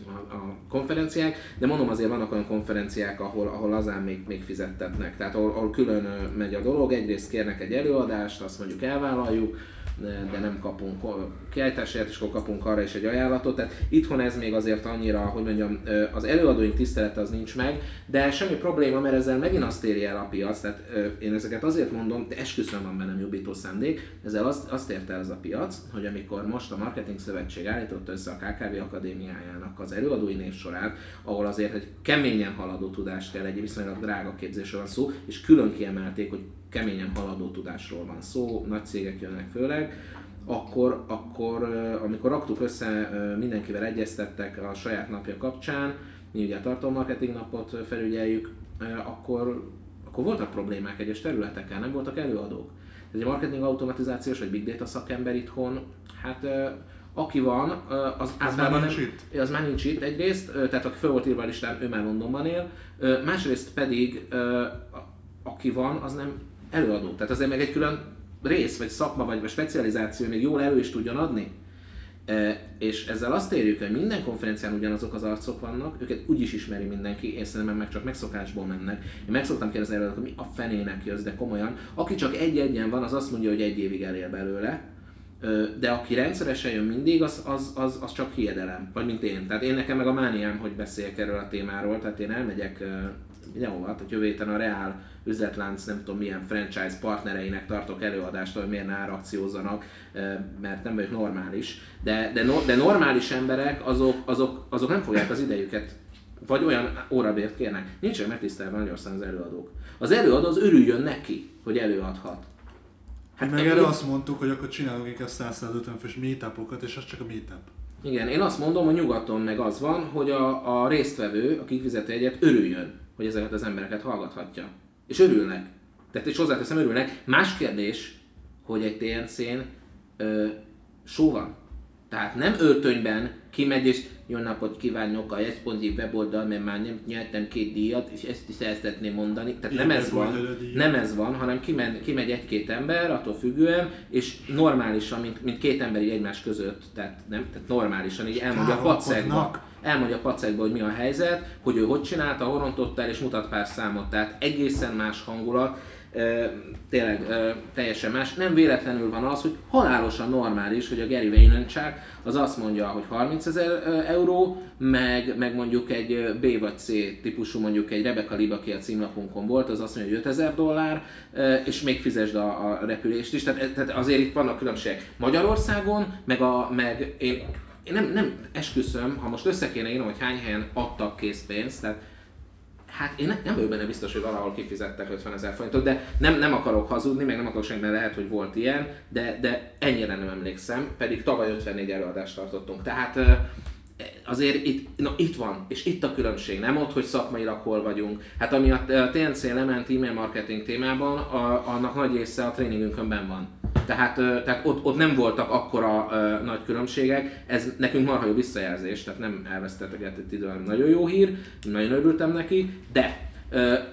a, konferenciák, de mondom azért vannak olyan konferenciák, ahol, ahol azán még, még fizettetnek, tehát ahol, ahol külön megy a dolog, egyrészt kérnek egy előadást, azt mondjuk elvállaljuk, de, nem kapunk. Kiállításért, és akkor kapunk arra is egy ajánlatot. Tehát itthon ez még azért annyira, hogy mondjam, az előadóink tisztelete az nincs meg, de semmi probléma, mert ezzel megint azt éri el a piac, tehát én ezeket azért mondom, de esküszöm van bennem jobbító szándék, ezzel azt, azt érte el ez a piac, hogy amikor most a Marketing Szövetség állította össze a KKV Akadémiájának az előadói névsorát, ahol azért egy keményen haladó tudást kell, egy viszonylag drága képzésről van szó, és külön kiemelték, hogy keményen haladó tudásról van szó, nagy cégek jönnek főleg, akkor, akkor amikor raktuk össze, mindenkivel egyeztettek a saját napja kapcsán, mi ugye a tartalommarketing napot felügyeljük, akkor, akkor voltak problémák egyes területeken, nem voltak előadók. Ez egy marketing automatizációs vagy big data szakember itthon, hát aki van, ö, az általában nincs nem, itt? az már nincs itt egyrészt, tehát aki fel volt írva a listán, ő már Londonban él, másrészt pedig aki van, az nem előadó. Tehát azért meg egy külön rész, vagy szakma, vagy, vagy specializáció még jól elő is tudjon adni. E, és ezzel azt érjük, hogy minden konferencián ugyanazok az arcok vannak, őket úgy is ismeri mindenki, én szerintem meg csak megszokásból mennek. Én meg szoktam kérdezni előadók, hogy mi a fenének jössz, de komolyan. Aki csak egy-egyen van, az azt mondja, hogy egy évig elér belőle, de aki rendszeresen jön mindig, az, az, az, az csak hiedelem, vagy mint én. Tehát én nekem meg a mániám, hogy beszéljek erről a témáról, tehát én elmegyek mindenhova, tehát jövő héten a Real üzletlánc, nem tudom milyen franchise partnereinek tartok előadást, hogy miért ne árakciózzanak, mert nem vagyok normális. De, de, no, de normális emberek, azok, azok, azok nem fogják az idejüket vagy olyan órabért kérnek. Nincsenek megtisztelve Magyarországon az előadók. Az előadó az örüljön neki, hogy előadhat. Hát meg erre azt mondtuk, hogy akkor csinálunk inkább 100-150 fős meetupokat, és az csak a meetup. Igen, én azt mondom, hogy nyugaton meg az van, hogy a, a résztvevő, aki fizeti egyet, örüljön, hogy ezeket az embereket hallgathatja. És örülnek. Tehát és hozzáteszem, örülnek. Más kérdés, hogy egy TNC-n ö, show van. Tehát nem öltönyben kimegy és jó napot kívánok a Esponzi weboldal, mert már nem nyertem két díjat, és ezt is el szeretném mondani. Tehát nem ez van, nem ez van, hanem kimegy, kimegy egy-két ember, attól függően, és normálisan, mint, mint két ember így egymás között, tehát, nem, tehát normálisan így elmondja a pacekba, elmondja a pacekba, hogy mi a helyzet, hogy ő hogy csinálta, horontott el, és mutat pár számot, tehát egészen más hangulat tényleg teljesen más. Nem véletlenül van az, hogy halálosan normális, hogy a Gary Vaynerchuk az azt mondja, hogy 30 ezer euró, meg, meg mondjuk egy B vagy C típusú, mondjuk egy Rebecca Lib, aki a címlapunkon volt, az azt mondja, hogy 5000 dollár, és még fizesd a, a repülést is. Tehát, tehát azért itt vannak különbségek. Magyarországon, meg, a, meg én, én nem, nem esküszöm, ha most össze kéne írnom, hogy hány helyen adtak készpénzt, tehát Hát én nem, vagyok benne biztos, hogy valahol kifizettek 50 ezer forintot, de nem, nem akarok hazudni, meg nem akarok semmi, lehet, hogy volt ilyen, de, de ennyire nem emlékszem, pedig tavaly 54 előadást tartottunk. Tehát azért itt, na, itt van, és itt a különbség, nem ott, hogy szakmailag hol vagyunk. Hát ami a TNC lement e-mail marketing témában, a, annak nagy része a tréningünkön ben van. Tehát, tehát ott, ott nem voltak akkora nagy különbségek, ez nekünk marha jó visszajelzés, tehát nem elvesztettek idő, nagyon jó hír, nagyon örültem neki, de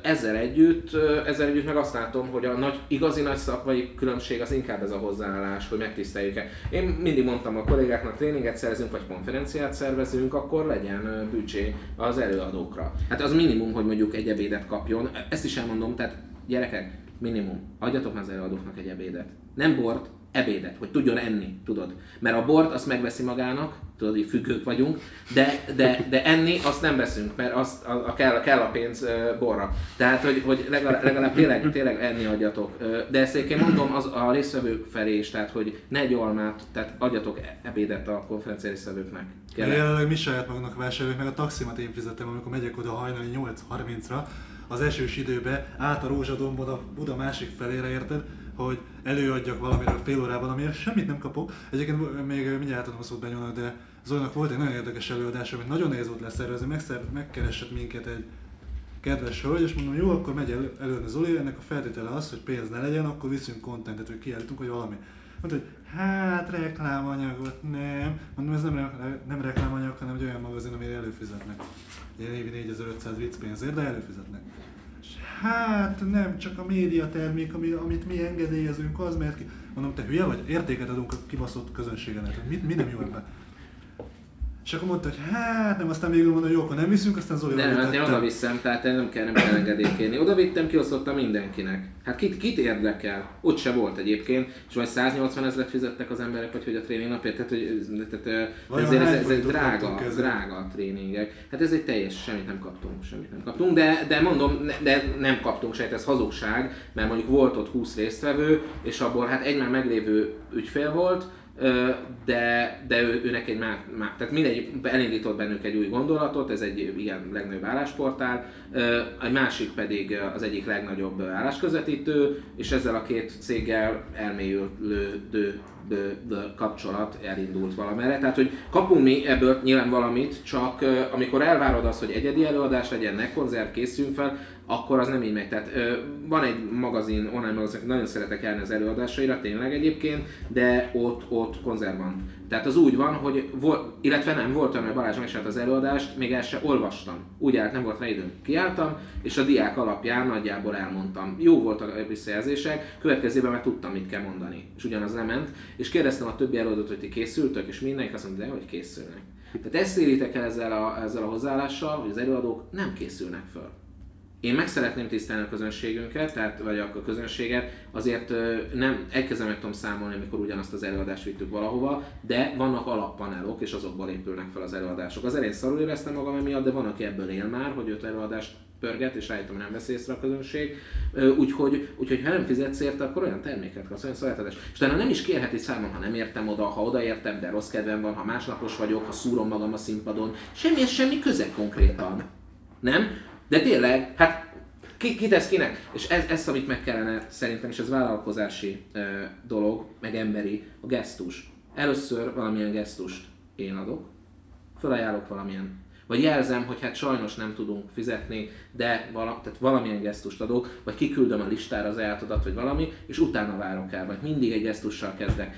ezzel együtt, ezzel együtt meg azt látom, hogy a nagy, igazi nagy szakmai különbség az inkább ez a hozzáállás, hogy megtiszteljük-e. Én mindig mondtam a kollégáknak, tréninget szervezünk, vagy konferenciát szervezünk, akkor legyen büdzsé az előadókra. Hát az minimum, hogy mondjuk egy ebédet kapjon. Ezt is elmondom, tehát gyerekek, minimum, adjatok már az előadóknak egy ebédet. Nem bort, ebédet, hogy tudjon enni, tudod. Mert a bort azt megveszi magának, tudod, így függők vagyunk, de, de, de enni azt nem veszünk, mert azt, a, a kell, kell a pénz uh, borra. Tehát, hogy, hogy legalább, legalább tényleg, tényleg enni adjatok. De ezt én mondom az, a résztvevők felé is, tehát, hogy ne egy almát, tehát adjatok ebédet a konferencia résztvevőknek. Jelenleg mi saját magunknak vásároljuk, meg a taximat én fizettem, amikor megyek oda hajnali 8.30-ra, az esős időbe, át a Rózsadombon a Buda másik felére, érted? Hogy előadjak valamiről fél órában, amiért semmit nem kapok. Egyébként még mindjárt adom a szót Benyónak, de Zolinak volt egy nagyon érdekes előadás, amit nagyon nehéz volt leszervezni, Megszer, megkeresett minket egy kedves hölgy, és mondom, jó, akkor megy elő, előadni Zoli, ennek a feltétele az, hogy pénz ne legyen, akkor viszünk kontentet, hogy kiállítunk, hogy valami. Mondta, hogy hát reklámanyagot nem. Mondom, ez nem, nem reklámanyag, hanem egy olyan magazin, amire előfizetnek. Ilyen évi 4500 vicc pénzért, de előfizetnek. Hát nem, csak a média termék, ami, amit mi engedélyezünk, az mert ki... Mondom, te hülye vagy? Értéket adunk a kibaszott közönségenek. Mi, mi nem jó ebben? És akkor mondta, hogy hát nem, aztán végül mondom, hogy jó, akkor nem viszünk, aztán Zoli Nem, hát én oda viszem, tehát nem kell, nem kell engedélyt kérni. Oda vittem, kiosztottam mindenkinek. Hát kit, kit érdekel? Ott se volt egyébként, és majd 180 ezeret fizettek az emberek, vagy hogy a tréning napért, tehát, hogy, tehát ezért ez, ez, ez drága, drága a tréningek. Hát ez egy teljes, semmit nem kaptunk, semmit nem kaptunk, de, de mondom, de nem kaptunk semmit, ez hazugság, mert mondjuk volt ott 20 résztvevő, és abból hát egy már meglévő ügyfél volt, de, de ő, őnek egy már, már, tehát mindegy elindított bennük egy új gondolatot, ez egy ilyen legnagyobb állásportál, egy másik pedig az egyik legnagyobb állásközvetítő, és ezzel a két céggel elmélyülő kapcsolat elindult valamerre. Tehát, hogy kapunk mi ebből nyilván valamit, csak amikor elvárod azt, hogy egyedi előadás legyen, ne konzert, készüljünk fel, akkor az nem így megy. Tehát ö, van egy magazin, online magazin, nagyon szeretek járni az előadásaira, tényleg egyébként, de ott, ott konzerv van. Tehát az úgy van, hogy volt, illetve nem, volt olyan, hogy Balázs megcsinált az előadást, még el se olvastam. Úgy állt, nem volt rá időm. Kiálltam, és a diák alapján nagyjából elmondtam. Jó volt a visszajelzések, következőben már tudtam, mit kell mondani. És ugyanaz nem ment. És kérdeztem a többi előadót, hogy ti készültök, és mindenki azt mondta, de hogy készülnek. Tehát ezt éritek el ezzel a, ezzel a hozzáállással, hogy az előadók nem készülnek föl én meg szeretném tisztelni a közönségünket, tehát, vagy a közönséget, azért nem egykezem meg tudom számolni, amikor ugyanazt az előadást vittük valahova, de vannak alappanelok, és azokból épülnek fel az előadások. Az elején szarul éreztem magam emiatt, de van, aki ebből él már, hogy öt előadást pörget, és rájöttem, nem vesz észre a közönség. Úgyhogy, úgyhogy ha nem fizetsz érte, akkor olyan terméket kapsz, olyan szolgáltatás. És talán nem is kérheti számon, ha nem értem oda, ha odaértem, de rossz kedvem van, ha másnapos vagyok, ha szúrom magam a színpadon. Semmi, semmi köze konkrétan. Nem? De tényleg, hát ki, ki tesz kinek? És ez, ez, amit meg kellene szerintem, és ez vállalkozási e, dolog, meg emberi, a gesztus. Először valamilyen gesztust én adok, felajánlok valamilyen vagy jelzem, hogy hát sajnos nem tudunk fizetni, de vala, tehát valamilyen gesztust adok, vagy kiküldöm a listára az ajánlatodat, vagy valami, és utána várok el, vagy mindig egy gesztussal kezdek.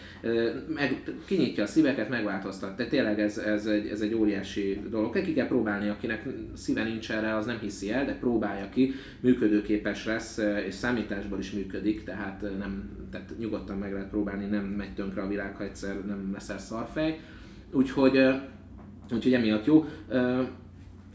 Meg, kinyitja a szíveket, megváltoztat. Tehát tényleg ez, ez, egy, ez egy óriási dolog. Ki kell próbálni, akinek szíve nincs erre, az nem hiszi el, de próbálja ki, működőképes lesz, és számításban is működik, tehát, nem, tehát nyugodtan meg lehet próbálni, nem megy tönkre a világ, ha egyszer nem leszel szarfej. Úgyhogy, úgyhogy emiatt jó.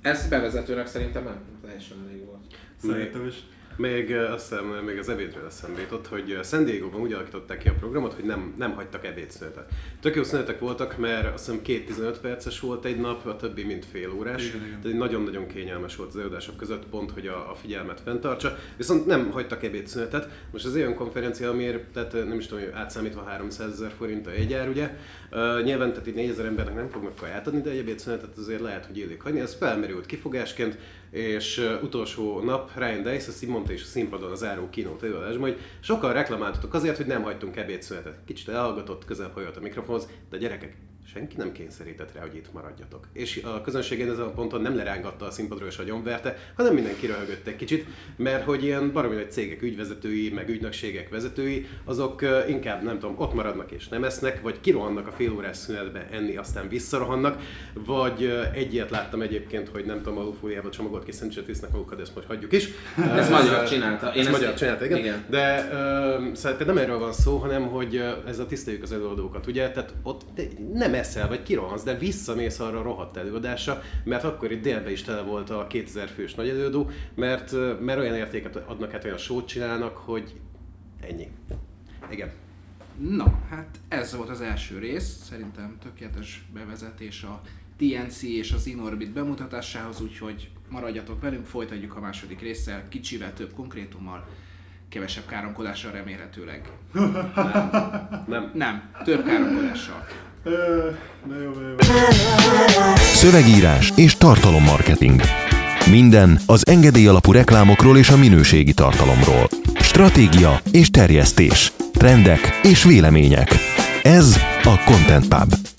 Ez bevezetőnek szerintem nem teljesen elég volt. Szerintem is. Még azt hiszem, még az ebédről eszembe jutott, hogy San Diego-ban úgy alakították ki a programot, hogy nem, nem hagytak ebédszünetet. Tök jó szünetek voltak, mert azt hiszem két 15 perces volt egy nap, a többi mint fél órás. Igen, igen. Tehát nagyon-nagyon kényelmes volt az előadások között, pont, hogy a, a figyelmet fenntartsa. Viszont nem hagytak ebédszünetet. Most az olyan konferencia, amiért, tehát nem is tudom, hogy átszámítva 300 ezer forint a jegyár, ugye. Uh, nyilván tehát így 4000 embernek nem fognak kaját adni, de egy ebédszünetet azért lehet, hogy illik hagyni. Ez felmerült kifogásként, és utolsó nap Ryan Dice azt így mondta is a színpadon az záró kínót előadásban, hogy sokan reklamáltatok azért, hogy nem hagytunk ebédszünetet. Kicsit elhallgatott, közel hajolt a mikrofonhoz, de gyerekek, senki nem kényszerített rá, hogy itt maradjatok. És a közönségén ezen a ponton nem lerángatta a színpadról és agyonverte, hanem mindenki röhögött egy kicsit, mert hogy ilyen baromi nagy cégek ügyvezetői, meg ügynökségek vezetői, azok inkább nem tudom, ott maradnak és nem esznek, vagy kirohannak a fél órás szünetbe enni, aztán visszarohannak, vagy ö, egy ilyet láttam egyébként, hogy nem tudom, alufóliába csomagolt kis szendvicset visznek magukat, ezt most hagyjuk is. Ez magyar csinálta. Én Ezt ezt- magyar csinálta, igen. igen. De ö, szerintem nem erről van szó, hanem hogy ez a tiszteljük az előadókat, ugye? Tehát ott nem eszel, vagy kirohansz, de visszamész arra a rohadt előadásra, mert akkor itt délben is tele volt a 2000 fős nagy előadó, mert, mert olyan értéket adnak, hát olyan sót csinálnak, hogy ennyi. Igen. Na, hát ez volt az első rész. Szerintem tökéletes bevezetés a TNC és az Inorbit bemutatásához, úgyhogy maradjatok velünk, folytatjuk a második résszel, kicsivel több konkrétummal, kevesebb káromkodással remélhetőleg. Nem. Nem, több káromkodással. Szövegírás és tartalommarketing. Minden az engedély alapú reklámokról és a minőségi tartalomról. Stratégia és terjesztés. Trendek és vélemények. Ez a Content Pub.